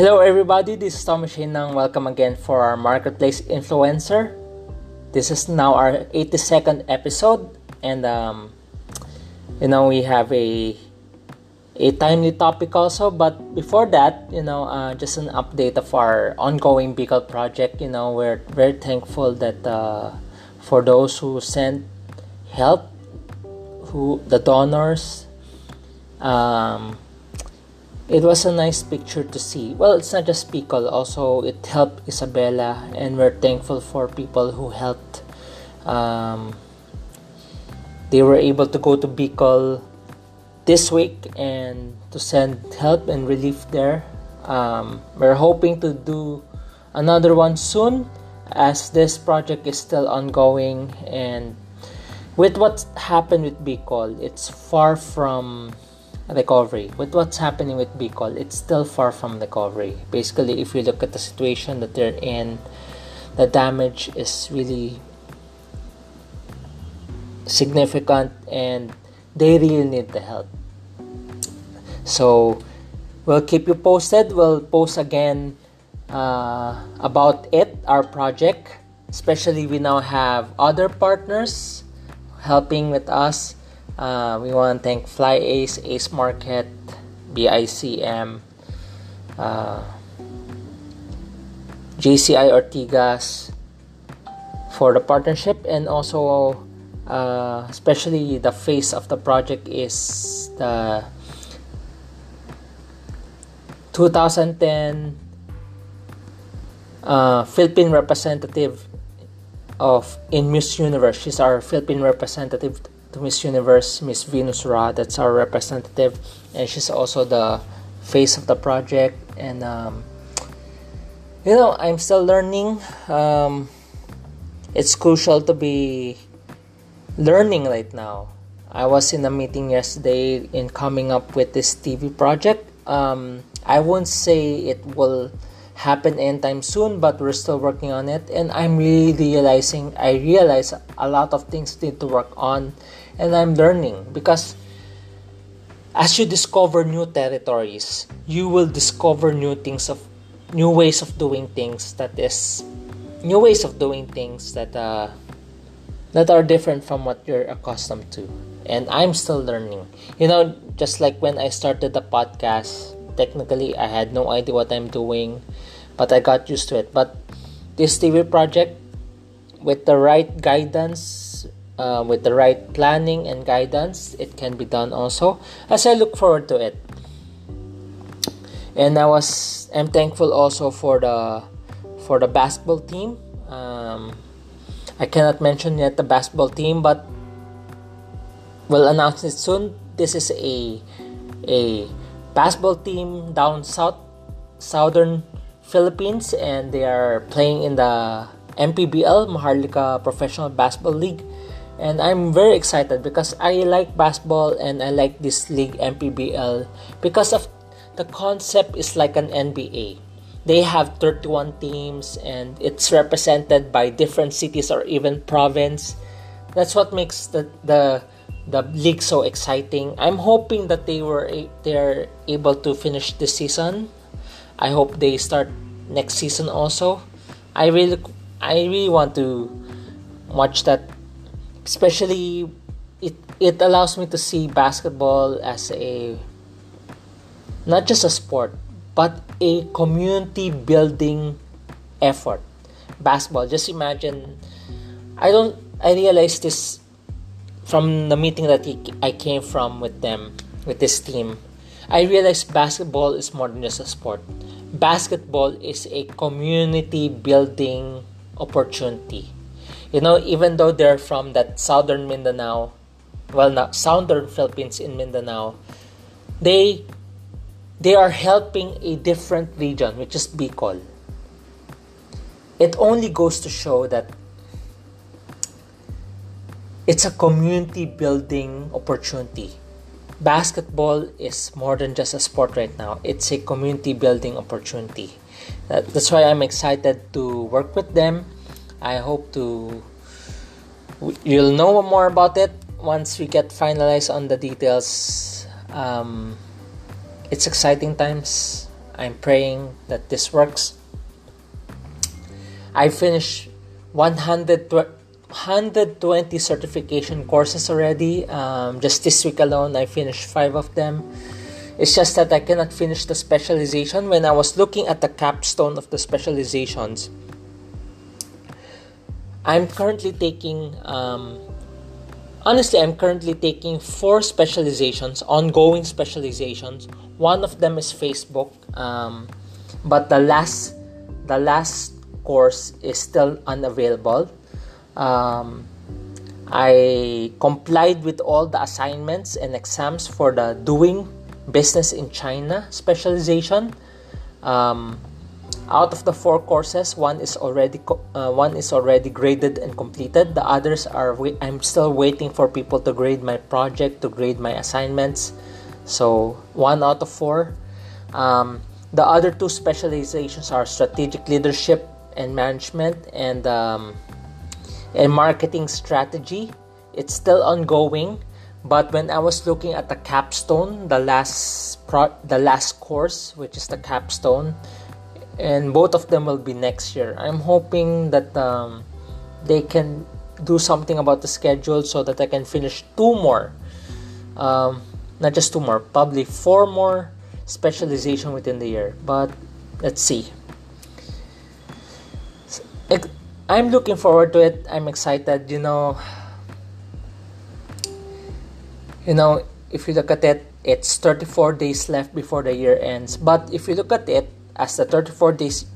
Hello everybody, this is Tommy Shinang. Welcome again for our Marketplace Influencer. This is now our 82nd episode and um, you know we have a a timely topic also but before that you know uh, just an update of our ongoing Bicol project you know we're very thankful that uh, for those who sent help who the donors um, it was a nice picture to see. Well, it's not just Bicol, also it helped Isabela, and we're thankful for people who helped. Um, they were able to go to Bicol this week and to send help and relief there. Um, we're hoping to do another one soon as this project is still ongoing and with what happened with Bicol, it's far from recovery. With what's happening with Bicol, it's still far from recovery. Basically, if you look at the situation that they're in, the damage is really significant and they really need the help. So, we'll keep you posted. We'll post again uh, about it, our project. Especially, we now have other partners helping with us uh, we want to thank Fly Ace, Ace Market, BICM, uh, JCI Ortigas for the partnership and also uh, especially the face of the project is the 2010 uh, Philippine representative of in Miss Universe. She's our Philippine representative to Miss Universe, Miss Venus Raj. That's our representative, and she's also the face of the project. And um, you know, I'm still learning. Um, it's crucial to be learning right now. I was in a meeting yesterday in coming up with this TV project. Um, I won't say it will happen anytime soon, but we're still working on it. And I'm really realizing, I realize a lot of things need to work on and I'm learning because as you discover new territories, you will discover new things of new ways of doing things that is new ways of doing things that uh, that are different from what you're accustomed to. And I'm still learning. You know, just like when I started the podcast, technically I had no idea what I'm doing, but I got used to it. But this TV project with the right guidance uh, with the right planning and guidance, it can be done also. As I look forward to it, and I was I'm thankful also for the for the basketball team. Um, I cannot mention yet the basketball team, but we'll announce it soon. This is a a basketball team down south southern Philippines, and they are playing in the MPBL Maharlika Professional Basketball League and I'm very excited because I like basketball and I like this league MPBL because of the concept is like an NBA. They have 31 teams and it's represented by different cities or even province. That's what makes the the the league so exciting. I'm hoping that they were they're able to finish this season. I hope they start next season also. I really I really want to watch that especially it it allows me to see basketball as a not just a sport but a community building effort. Basketball just imagine i don't i realized this from the meeting that i came from with them with this team. I realized basketball is more than just a sport. Basketball is a community building opportunity you know, even though they're from that southern Mindanao, well, not southern Philippines in Mindanao, they they are helping a different region, which is Bicol. It only goes to show that it's a community building opportunity. Basketball is more than just a sport right now. It's a community building opportunity. That's why I'm excited to work with them I hope to you'll know more about it once we get finalized on the details. Um, it's exciting times. I'm praying that this works. I finished 100, 120 certification courses already. Um, just this week alone, I finished five of them. It's just that I cannot finish the specialization. When I was looking at the capstone of the specializations, I'm currently taking, um, honestly, I'm currently taking four specializations, ongoing specializations. One of them is Facebook, um, but the last, the last course is still unavailable. Um, I complied with all the assignments and exams for the doing business in China specialization. Um, out of the four courses, one is already uh, one is already graded and completed. The others are I'm still waiting for people to grade my project, to grade my assignments. So one out of four. Um, the other two specializations are strategic leadership and management and um, and marketing strategy. It's still ongoing, but when I was looking at the capstone, the last pro- the last course, which is the capstone, and both of them will be next year. I'm hoping that um, they can do something about the schedule so that I can finish two more, um, not just two more, probably four more specialization within the year. But let's see. I'm looking forward to it. I'm excited. You know, you know, if you look at it, it's 34 days left before the year ends. But if you look at it as the 34 days,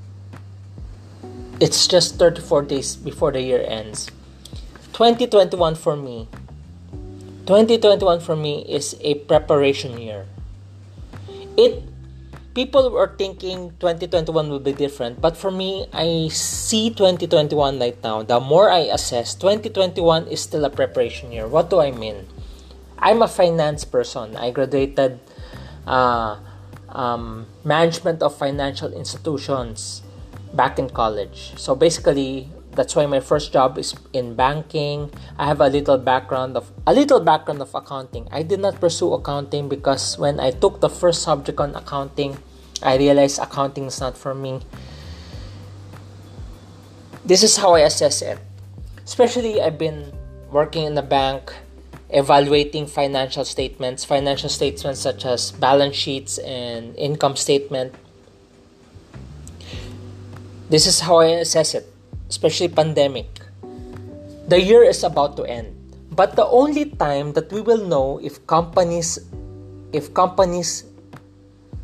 it's just 34 days before the year ends. 2021 for me. 2021 for me is a preparation year. It people were thinking 2021 will be different but for me i see 2021 right now the more i assess 2021 is still a preparation year what do i mean i'm a finance person i graduated uh, um, management of financial institutions back in college. So basically that's why my first job is in banking. I have a little background of a little background of accounting. I did not pursue accounting because when i took the first subject on accounting i realized accounting is not for me. This is how i assess it. Especially i've been working in a bank evaluating financial statements financial statements such as balance sheets and income statement this is how i assess it especially pandemic. The year is about to end. But the only time that we will know if companies if companies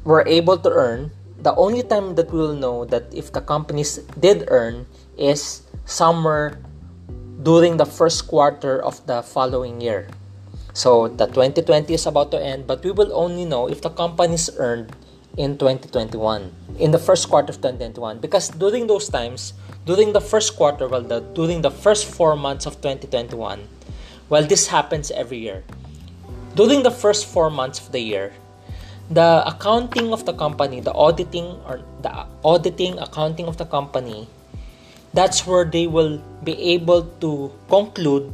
were able to earn, the only time that we will know that if the companies did earn is somewhere during the first quarter of the following year. So the 2020 is about to end, but we will only know if the companies earned in 2021, in the first quarter of 2021. Because during those times, during the first quarter, well, the, during the first four months of 2021, well, this happens every year. During the first four months of the year, the accounting of the company, the auditing or the auditing accounting of the company, that's where they will be able to conclude,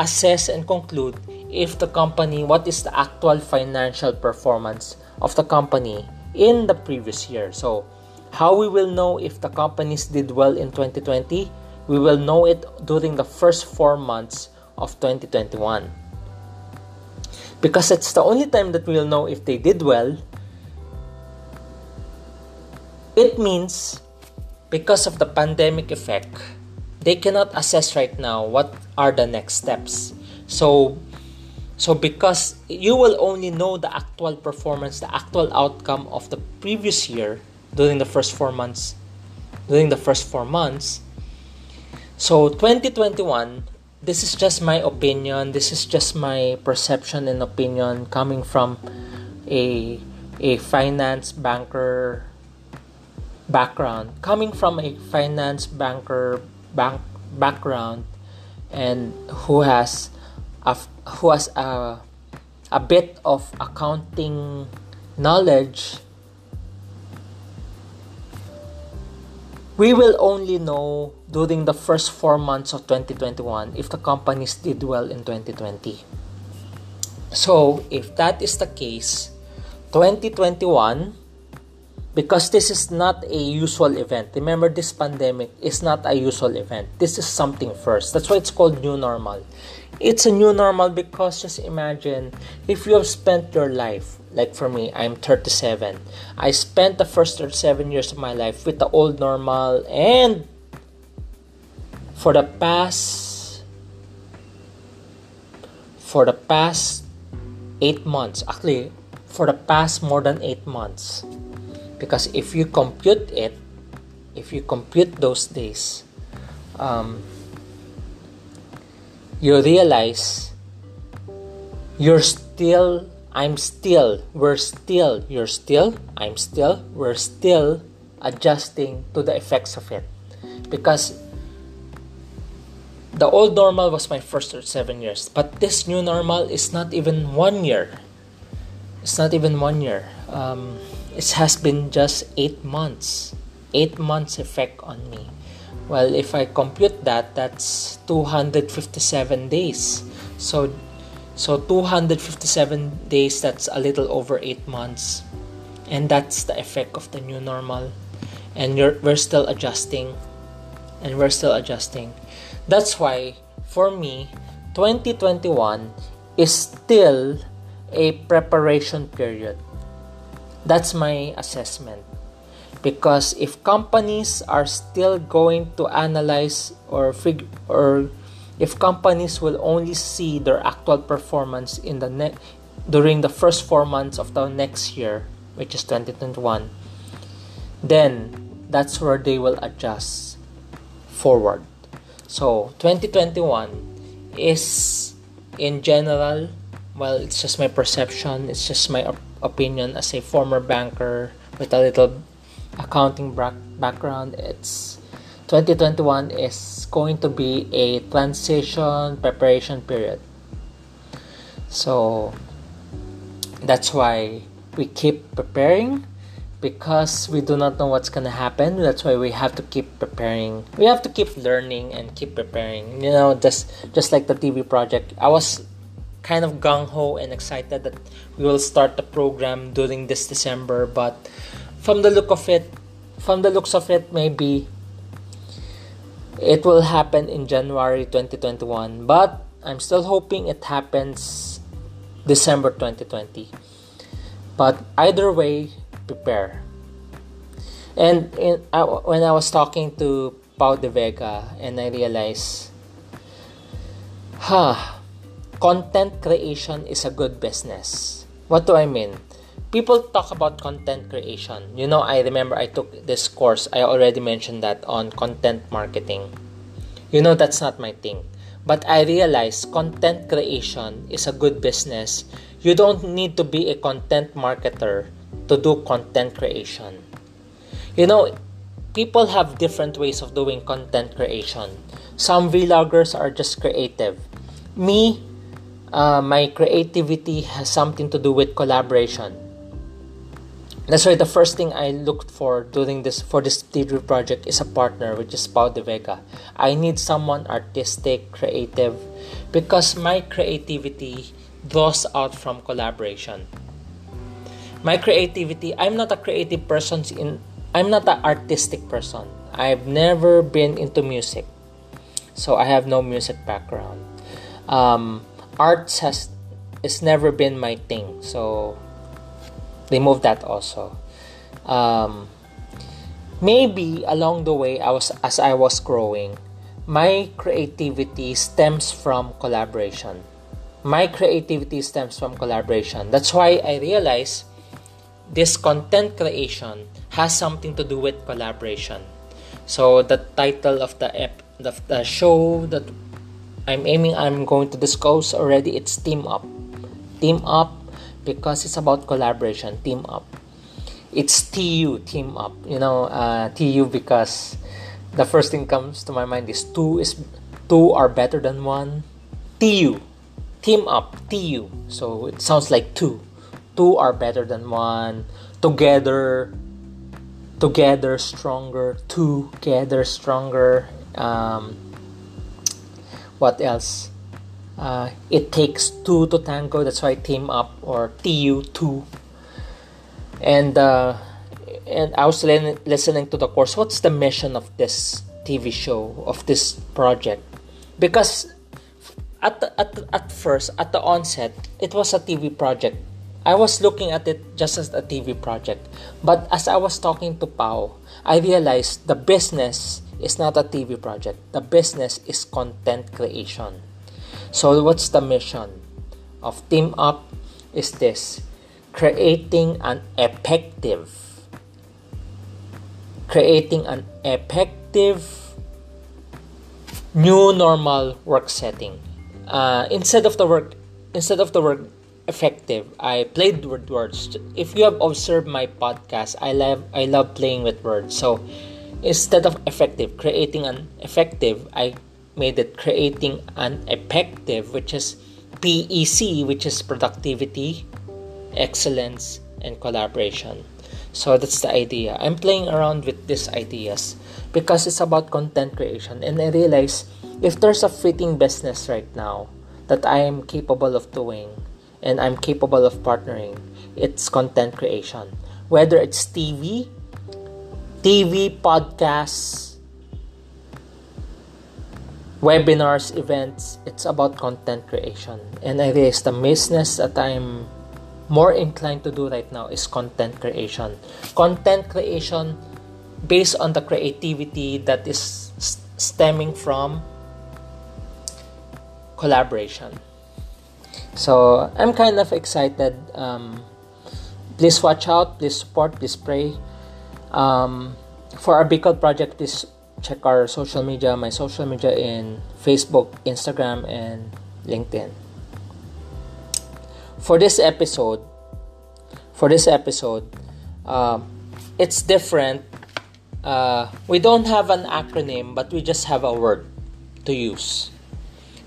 assess, and conclude if the company, what is the actual financial performance of the company in the previous year. So, how we will know if the companies did well in 2020? We will know it during the first four months of 2021. Because it's the only time that we'll know if they did well. It means because of the pandemic effect, they cannot assess right now what are the next steps. So so because you will only know the actual performance, the actual outcome of the previous year during the first 4 months during the first 4 months. So 2021 this is just my opinion, this is just my perception and opinion coming from a a finance banker background, coming from a finance banker bank background and who has who has a, a bit of accounting knowledge we will only know during the first four months of 2021 if the companies did well in 2020 so if that is the case 2021 because this is not a usual event. Remember, this pandemic is not a usual event. This is something first. That's why it's called new normal. It's a new normal because just imagine if you have spent your life, like for me, I'm 37. I spent the first 37 years of my life with the old normal, and for the past for the past eight months, actually, for the past more than eight months because if you compute it if you compute those days um, you realize you're still i'm still we're still you're still i'm still we're still adjusting to the effects of it. Because the old normal was my first seven years but this new normal is not even one year. It's not even one year. Um, it has been just eight months. Eight months effect on me. Well if i compute that that's 257 days. So so 257 days that's a little over eight months. And that's the effect of the new normal. And we're still adjusting. And we're still adjusting. That's why for me 2021 is still a preparation period that's my assessment. Because if companies are still going to analyze or fig- or if companies will only see their actual performance in the ne- during the first 4 months of the next year, which is 2021, then that's where they will adjust forward. So, 2021 is in general, well, it's just my perception, it's just my opinion as a former banker with a little accounting background it's 2021 is going to be a transition preparation period. So that's why we keep preparing because we do not know what's going to happen. That's why we have to keep preparing. We have to keep learning and keep preparing. You know just just like the tv project i was kind of gung ho and excited that we will start the program during this December. But from the look of it, from the looks of it, maybe it will happen in January 2021. But I'm still hoping it happens December 2020. But either way, prepare. And in, I, when I was talking to Pau de Vega, and I realized, huh, content creation is a good business. What do I mean? People talk about content creation. You know, I remember I took this course, I already mentioned that on content marketing. You know, that's not my thing. But I realize content creation is a good business. You don't need to be a content marketer to do content creation. You know, people have different ways of doing content creation. Some vloggers are just creative. Me, uh, my creativity has something to do with collaboration. That's why the first thing I looked for during this for this TV project is a partner, which is Pau de Vega. I need someone artistic, creative, because my creativity draws out from collaboration. My creativity, I'm not a creative person in I'm not an artistic person. I've never been into music. So I have no music background. Um, arts has it's never been my thing so they moved that also. Um, maybe along the way i was as i was growing my creativity stems from collaboration. My creativity stems from collaboration. That's why i realize this content creation has something to do with collaboration. So the title of the ep the, the show that I'm aiming I'm going to discuss already it's team up. Team up because it's about collaboration, team up. It's TU, team up. You know, uh, TU because the first thing comes to my mind is two is two are better than one. TU, team up, TU. So it sounds like two. Two are better than one. Together, together stronger. Together stronger. Um, what else? Uh, it takes two to tango. That's why team up or TU2. And uh, and I was listening to the course. What's the mission of this TV show of this project? Because at the, at at first at the onset, it was a TV project. I was looking at it just as a TV project, but as I was talking to Pau, I realized the business is not a TV project. The business is content creation. So what's the mission of Team Up? Is this creating an effective creating an effective new normal work setting uh, instead of the work instead of the word effective i played with words if you have observed my podcast i love i love playing with words so instead of effective creating an effective i made it creating an effective which is pec which is productivity excellence and collaboration. So that's the idea. I'm playing around with these ideas because it's about content creation. And i realize if there's a fitting business right now that I am capable of doing and I'm capable of partnering, it's content creation. Whether it's TV, TV, podcasts, webinars, events, it's about content creation. And I guess the business that I'm more inclined to do right now is content creation. Content creation based on the creativity that is stemming from collaboration. So I'm kind of excited. Um, please watch out, please support, please pray. Um, for our Bicol project, please check our social media, my social media in Facebook, Instagram, and LinkedIn. For this episode, for this episode, uh, it's different. Uh, we don't have an acronym, but we just have a word to use.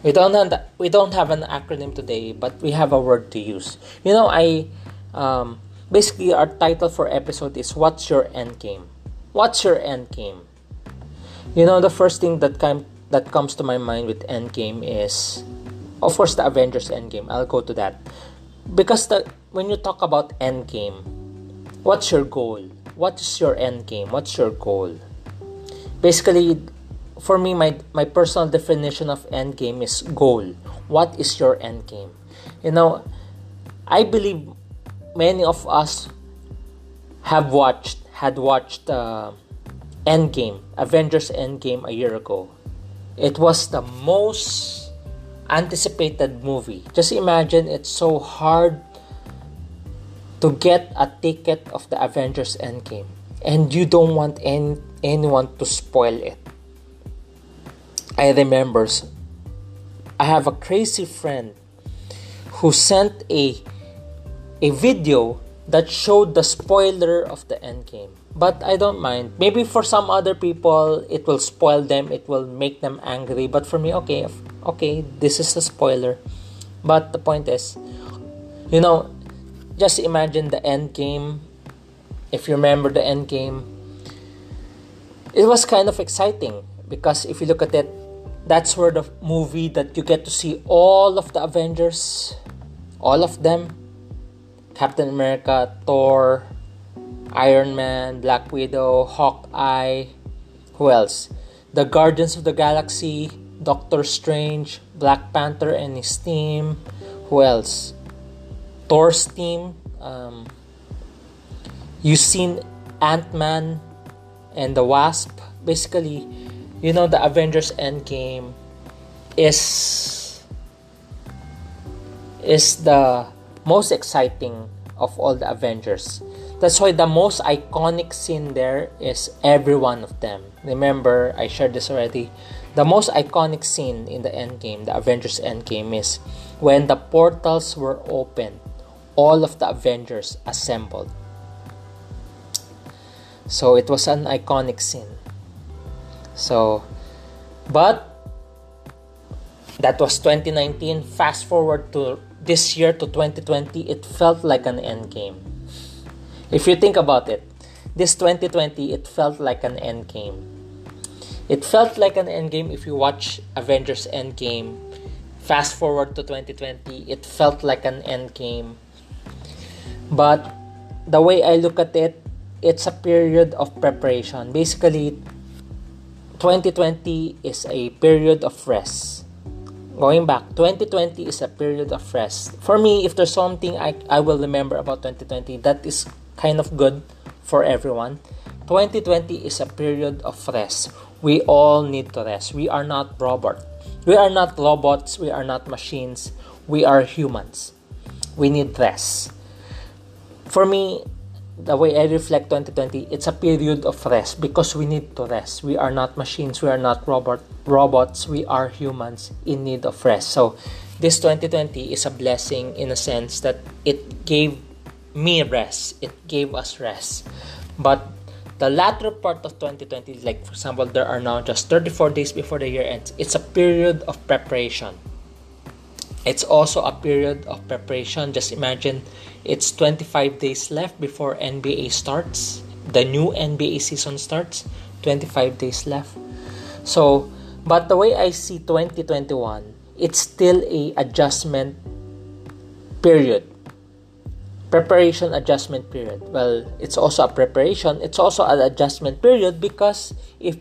We don't have we don't have an acronym today, but we have a word to use. You know, I um, basically our title for episode is "What's your end game?" What's your end game? You know, the first thing that come that comes to my mind with end game is, of course, the Avengers end game. I'll go to that because the when you talk about end game, what's your goal? What is your end game? What's your goal? Basically, for me my my personal definition of end game is goal what is your end game you know i believe many of us have watched had watched uh, endgame avengers endgame a year ago. It was the most anticipated movie. Just imagine it's so hard to get a ticket of the avengers endgame and you don't want any, anyone to spoil it. I remember I have a crazy friend who sent a a video that showed the spoiler of the end game. But I don't mind. Maybe for some other people it will spoil them, it will make them angry, but for me okay, okay, this is a spoiler. But the point is, you know, just imagine the end game. If you remember the end game, it was kind of exciting because if you look at it that's where the movie that you get to see all of the Avengers, all of them Captain America, Thor, Iron Man, Black Widow, Hawkeye, who else? The Guardians of the Galaxy, Doctor Strange, Black Panther and his team, who else? Thor's team. Um, you've seen Ant Man and the Wasp. Basically, you know the Avengers Endgame is is the most exciting of all the Avengers. That's why the most iconic scene there is every one of them. Remember, I shared this already. The most iconic scene in the Endgame, the Avengers Endgame, is when the portals were opened, all of the Avengers assembled. So it was an iconic scene. So, but that was 2019. Fast forward to this year to 2020, it felt like an end game. If you think about it, this 2020, it felt like an end game. It felt like an end game if you watch Avengers Endgame. Fast forward to 2020, it felt like an end game. But the way I look at it, it's a period of preparation. Basically, 2020 is a period of rest. Going back, 2020 is a period of rest. For me, if there's something I, I will remember about 2020, that is kind of good for everyone. 2020 is a period of rest. We all need to rest. We are not robots. We are not robots. We are not machines. We are humans. We need rest. For me, the way I reflect 2020, it's a period of rest because we need to rest. We are not machines, we are not robot robots, we are humans in need of rest. So this 2020 is a blessing in a sense that it gave me rest. It gave us rest. But the latter part of 2020, like for example, there are now just 34 days before the year ends. It's a period of preparation. It's also a period of preparation. Just imagine it's 25 days left before NBA starts. The new NBA season starts. 25 days left. So, but the way I see 2021, it's still a adjustment period. Preparation adjustment period. Well, it's also a preparation. It's also an adjustment period because if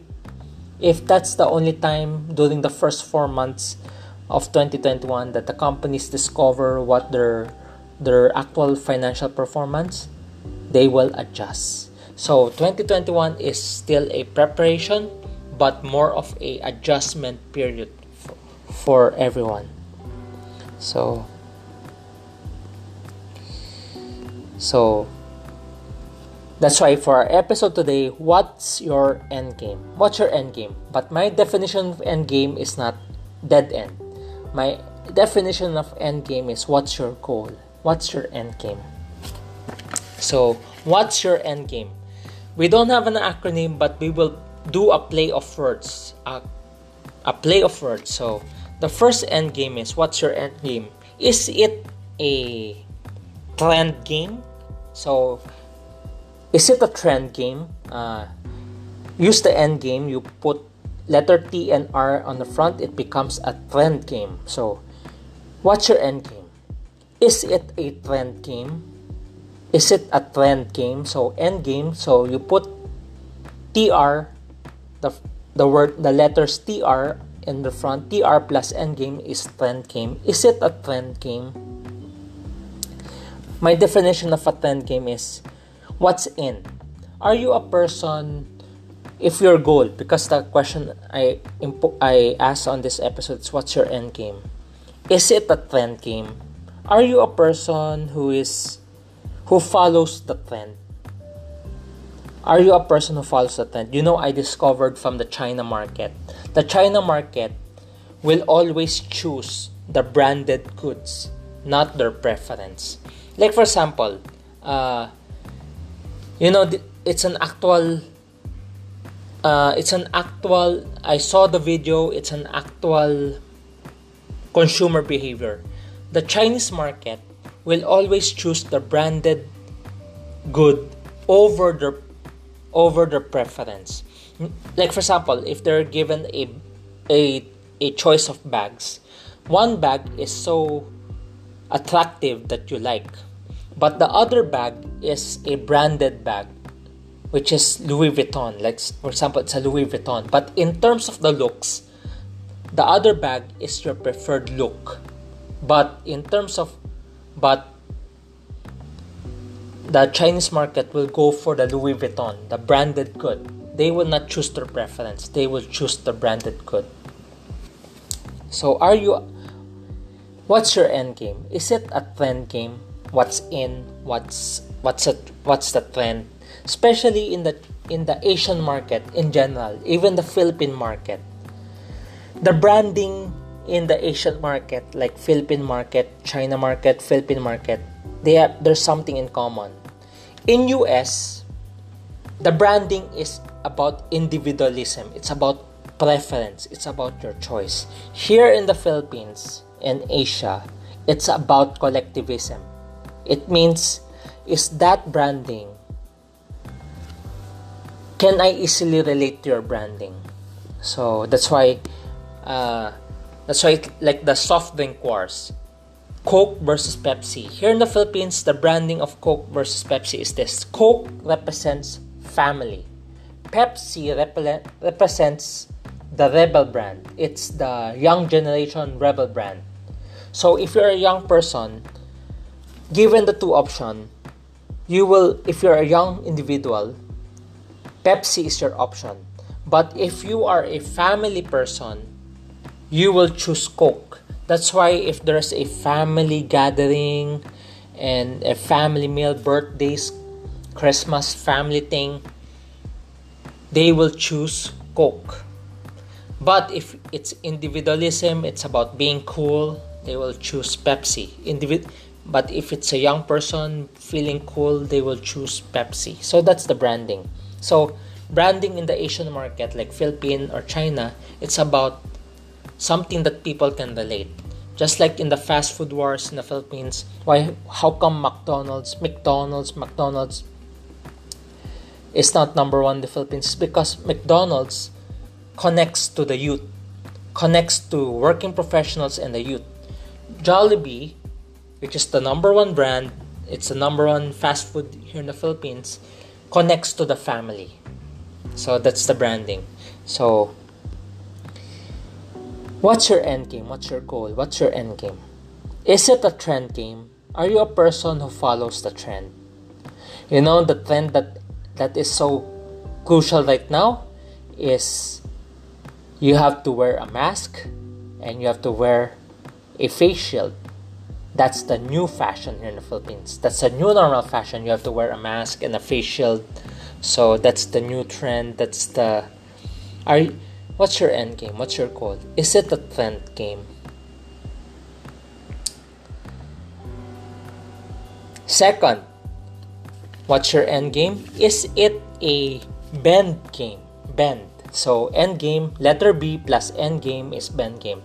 if that's the only time during the first four months of 2021 that the companies discover what their their actual financial performance, they will adjust. So 2021 is still a preparation, but more of a adjustment period for, everyone. So so that's why for our episode today, what's your end game? What's your end game? But my definition of end game is not dead end. My definition of end game is what's your goal? what's your end game? So, what's your end game? We don't have an acronym, but we will do a play of words. A, a play of words. So, the first end game is what's your end game? Is it a trend game? So, is it a trend game? Uh, use the end game. You put letter T and R on the front, it becomes a trend game. So, what's your end game? Is it a trend game? Is it a trend game? So end game. So you put TR, the the word the letters TR in the front. TR plus end game is trend game. Is it a trend game? My definition of a trend game is what's in. Are you a person if your goal because the question I impo- I asked on this episode is what's your end game? Is it a trend game? Are you a person who is who follows the trend? Are you a person who follows the trend? You know, I discovered from the China market. The China market will always choose the branded goods, not their preference. Like for example, uh, you know, it's an actual. Uh, it's an actual. I saw the video. It's an actual consumer behavior the Chinese market will always choose the branded good over the over the preference. Like for example, if they're given a a a choice of bags, one bag is so attractive that you like, but the other bag is a branded bag, which is Louis Vuitton. Like for example, it's a Louis Vuitton. But in terms of the looks, the other bag is your preferred look but in terms of but the Chinese market will go for the Louis Vuitton, the branded good. They will not choose their preference. They will choose the branded good. So are you what's your end game? Is it a trend game? What's in? What's what's it what's the trend? Especially in the in the Asian market in general, even the Philippine market. The branding in the Asian market, like Philippine market, China market, Philippine market, they have there's something in common. In US, the branding is about individualism. It's about preference. It's about your choice. Here in the Philippines and Asia, it's about collectivism. It means is that branding can I easily relate to your branding? So that's why uh, that's why, like the soft drink wars. Coke versus Pepsi. Here in the Philippines, the branding of Coke versus Pepsi is this Coke represents family, Pepsi rep- represents the rebel brand. It's the young generation rebel brand. So if you're a young person, given the two option, you will if you're a young individual, Pepsi is your option. But if you are a family person, you will choose Coke that's why if there's a family gathering and a family meal, birthdays, Christmas family thing, they will choose Coke. But if it's individualism, it's about being cool, they will choose Pepsi. Individ- but if it's a young person feeling cool, they will choose Pepsi. So that's the branding. So branding in the Asian market like Philippines or China, it's about something that people can relate. Just like in the fast food wars in the Philippines, why how come McDonald's, McDonald's, McDonald's is not number one in the Philippines? Because McDonald's connects to the youth, connects to working professionals and the youth. Jollibee, which is the number one brand, it's the number one fast food here in the Philippines, connects to the family. So that's the branding. So What's your end game? What's your goal? What's your end game? Is it a trend game? Are you a person who follows the trend? You know the trend that that is so crucial right now is you have to wear a mask and you have to wear a face shield. That's the new fashion here in the Philippines. That's a new normal fashion. You have to wear a mask and a face shield. So that's the new trend. That's the are What's your end game? What's your goal? Is it a trend game? Second, what's your end game? Is it a bend game? Bend. So end game, letter B plus end game is bend game.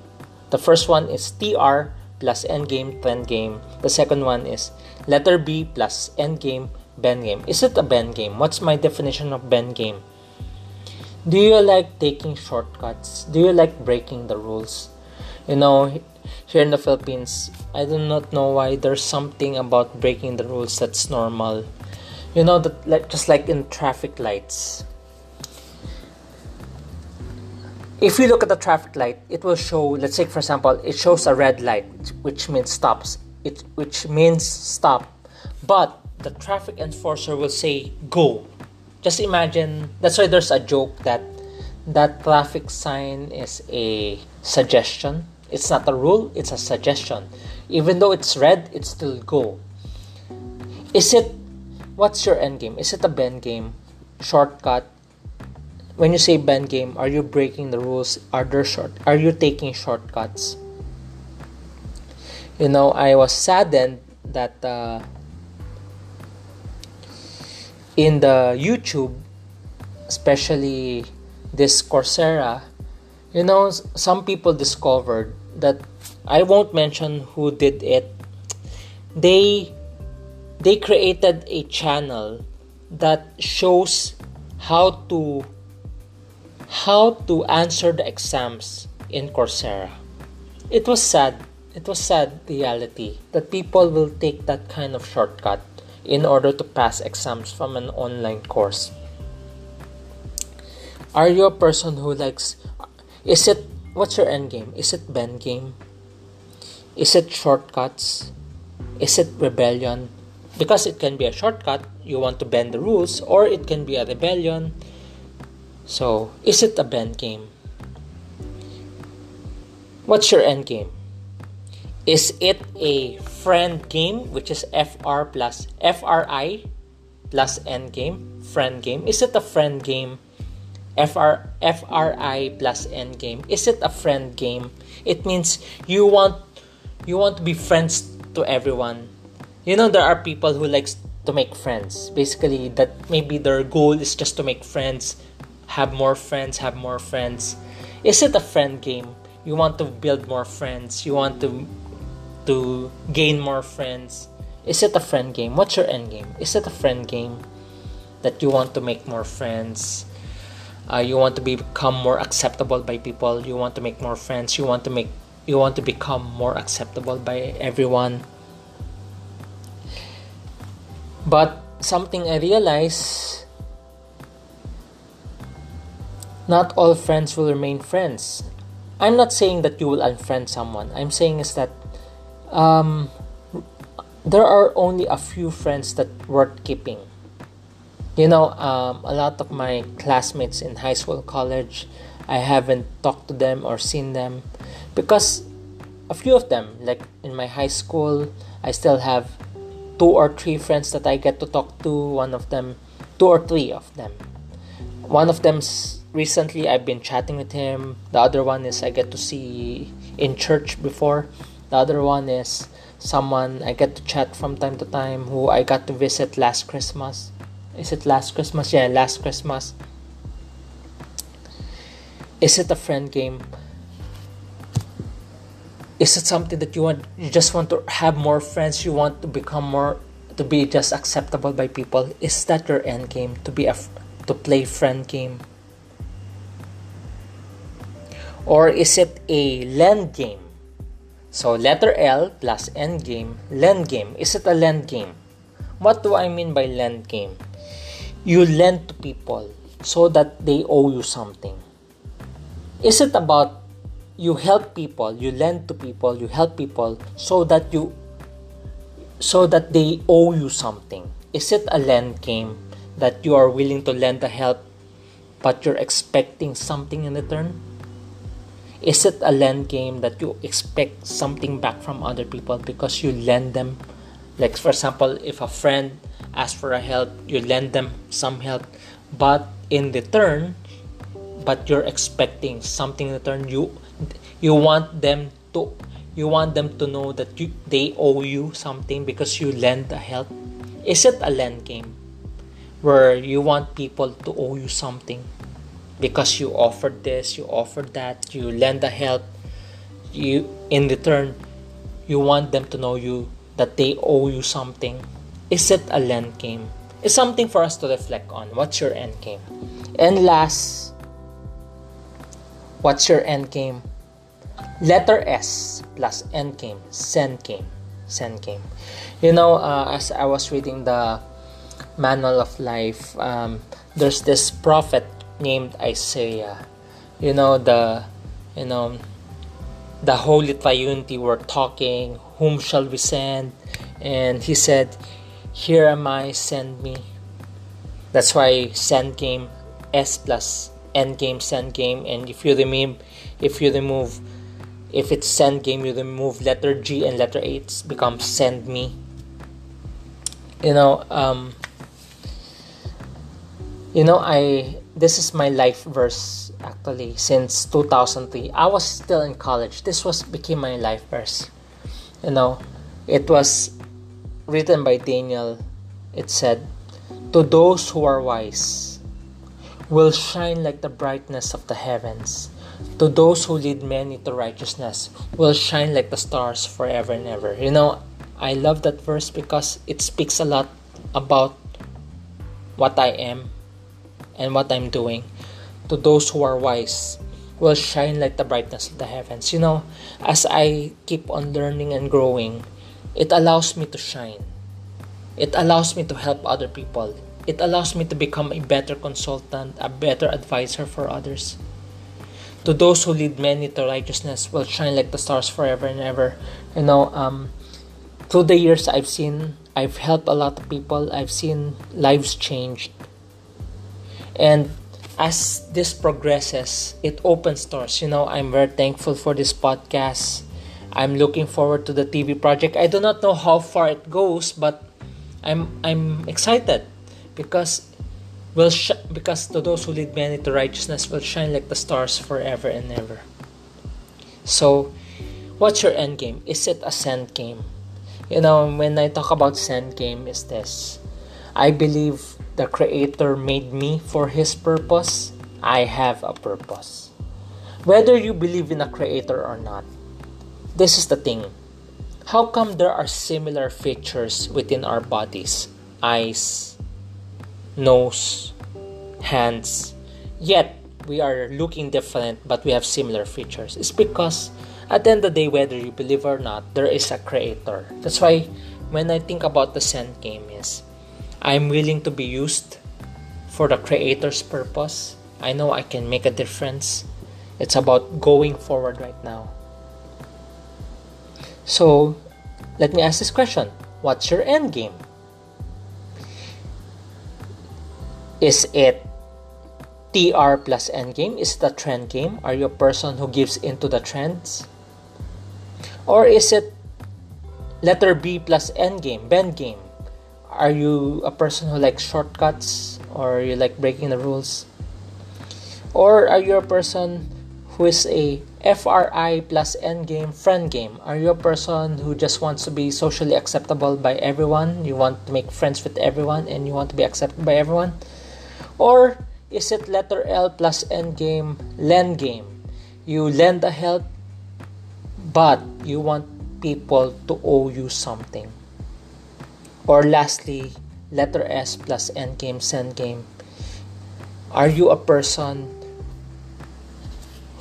The first one is TR plus end game, trend game. The second one is letter B plus end game, bend game. Is it a bend game? What's my definition of bend game? do you like taking shortcuts do you like breaking the rules you know here in the philippines i do not know why there's something about breaking the rules that's normal you know that like just like in traffic lights if you look at the traffic light it will show let's say for example it shows a red light which means stops. It which means stop. But the traffic enforcer will say go. Just imagine that's why there's a joke that that traffic sign is a suggestion. It's not a rule it's a suggestion. Even though it's red it's still go. Is it what's your end game? Is it a bend game? Shortcut when you say bend game are you breaking the rules are there short are you taking shortcuts you know i was saddened that uh, in the YouTube, especially this Coursera, you know, some people discovered that I won't mention who did it. They they created a channel that shows how to how to answer the exams in Coursera. It was sad. It was sad reality that people will take that kind of shortcut in order to pass exams from an online course. Are you a person who likes is it what's your end game? Is it bend game? Is it shortcuts? Is it rebellion? Because it can be a shortcut, you want to bend the rules, or it can be a rebellion. So, is it a bend game? What's your end game? Is it a friend game, which is FR plus FRI plus end game, friend game? Is it a friend game? FR FRI plus end game. Is it a friend game? It means you want you want to be friends to everyone. You know there are people who likes to make friends. Basically that maybe their goal is just to make friends, have more friends, have more friends. Is it a friend game? You want to build more friends. You want to to gain more friends? Is it a friend game? What's your end game? Is it a friend game that you want to make more friends? Uh, you want to become more acceptable by people. You want to make more friends. You want to make you want to become more acceptable by everyone but something i realize not all friends will remain friends. I'm not saying that you will unfriend someone. I'm saying is that um, there are only a few friends that worth keeping. You know um, a lot of my classmates in high school college i haven't talked to them or seen them because a few of them like in my high school i still have two or three friends that i get to talk to. One of them two or three of them. One of them's recently i've been chatting with him. The other one is i get to see in church before. The other one is someone i get to chat from time to time who i got to visit last christmas. Is it last christmas? Yeah last christmas. Is it a friend game? Is it something that you want you just want to have more friends? You want to become more to be just acceptable by people? Is that your end game? To be a to play friend game or is it a lend game? So letter L plus end game lend game. Is it a lend game? What do I mean by lend game? You lend to people so that they owe you something. Is it about you help people you lend to people you help people so that you so that they owe you something? Is it a lend game that you are willing to lend the help but you're expecting something in return is it a lend game that you expect something back from other people because you lend them? Like for example if a friend asks for a help you lend them some help. But in return but you're expecting something in return. You you want them to you want them to know that you, they owe you something because you lend a help. Is it a lend game where you want people to owe you something because you offered this you offered that you lend a help you in return you want them to know you that they owe you something. Is it a lend game? It's something for us to reflect on. What's your end game? And last what's your end game? Letter S plus end game, send game, send game. You know, uh, as I was reading the manual of life, um, there's this prophet named Isaiah. You know the, you know, the Holy Triunity were talking. Whom shall we send? And he said, "Here am I. Send me." That's why send game S plus end game send game. And if you remove, if you remove if it's send game you remove letter G and letter H becomes send me you know um, you know I this is my life verse actually since 2003 I was still in college. This was became my life verse. You know it was written by Daniel. It said to those who are wise will shine like the brightness of the heavens. To those who lead many to righteousness will shine like the stars forever and ever. You know, I love that verse because it speaks a lot about what I am and what I'm doing. To those who are wise will shine like the brightness of the heavens. You know, as I keep on learning and growing, it allows me to shine. It allows me to help other people. It allows me to become a better consultant, a better advisor for others. To those who lead many to righteousness will shine like the stars forever and ever. You know, um, through the years I've seen, I've helped a lot of people. I've seen lives changed. And as this progresses, it opens doors. You know, I'm very thankful for this podcast. I'm looking forward to the TV project. I do not know how far it goes, but I'm I'm excited because will sh- because to those who lead many to righteousness will shine like the stars forever and ever. So, what's your end game? Is it a send game? You know, when I talk about send game, is this: I believe the Creator made me for His purpose. I have a purpose. Whether you believe in a Creator or not, this is the thing. How come there are similar features within our bodies? Eyes, nose, hands. Yet we are looking different but we have similar features. It's because at the end of the day, whether you believe or not, there is a creator. That's why when I think about the Sand game is I'm willing to be used for the creator's purpose. I know I can make a difference. It's about going forward right now. So let me ask this question. What's your end game? Is it TR plus end game? Is it a trend game? Are you a person who gives into the trends? Or is it letter B plus end game, bend game? Are you a person who likes shortcuts or you like breaking the rules? Or are you a person who is a FRI plus endgame friend game? Are you a person who just wants to be socially acceptable by everyone? You want to make friends with everyone and you want to be accepted by everyone? Or is it letter L plus endgame lend game? You lend a help but you want people to owe you something. Or lastly, letter S plus end game. send game. Are you a person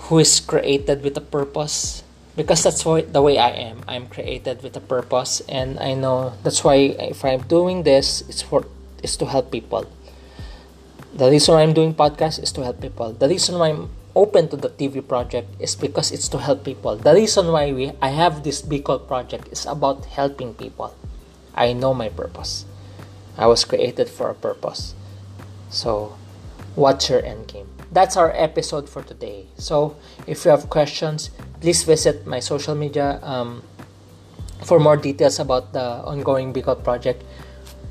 who is created with a purpose? Because that's why, the way I am. I'm created with a purpose, and I know that's why if I'm doing this, it's for it's to help people. The reason why I'm doing podcast is to help people. The reason why I'm open to the TV project is because it's to help people. The reason why we I have this Bicol project is about helping people. I know my purpose. I was created for a purpose. So, what's your end game? That's our episode for today. So, if you have questions, please visit my social media um, for more details about the ongoing Bicol project.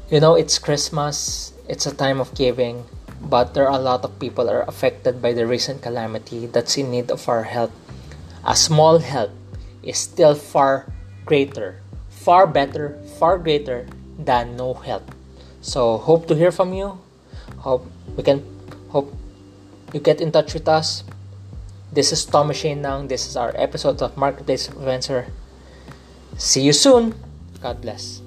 You know, it's Christmas. It's a time of giving but there are a lot of people are affected by the recent calamity that's in need of our help. A small help is still far greater, far better, far greater than no help. So hope to hear from you. Hope we can hope you get in touch with us. This is Tom Nang. This is our episode of Marketplace Influencer. See you soon. God bless.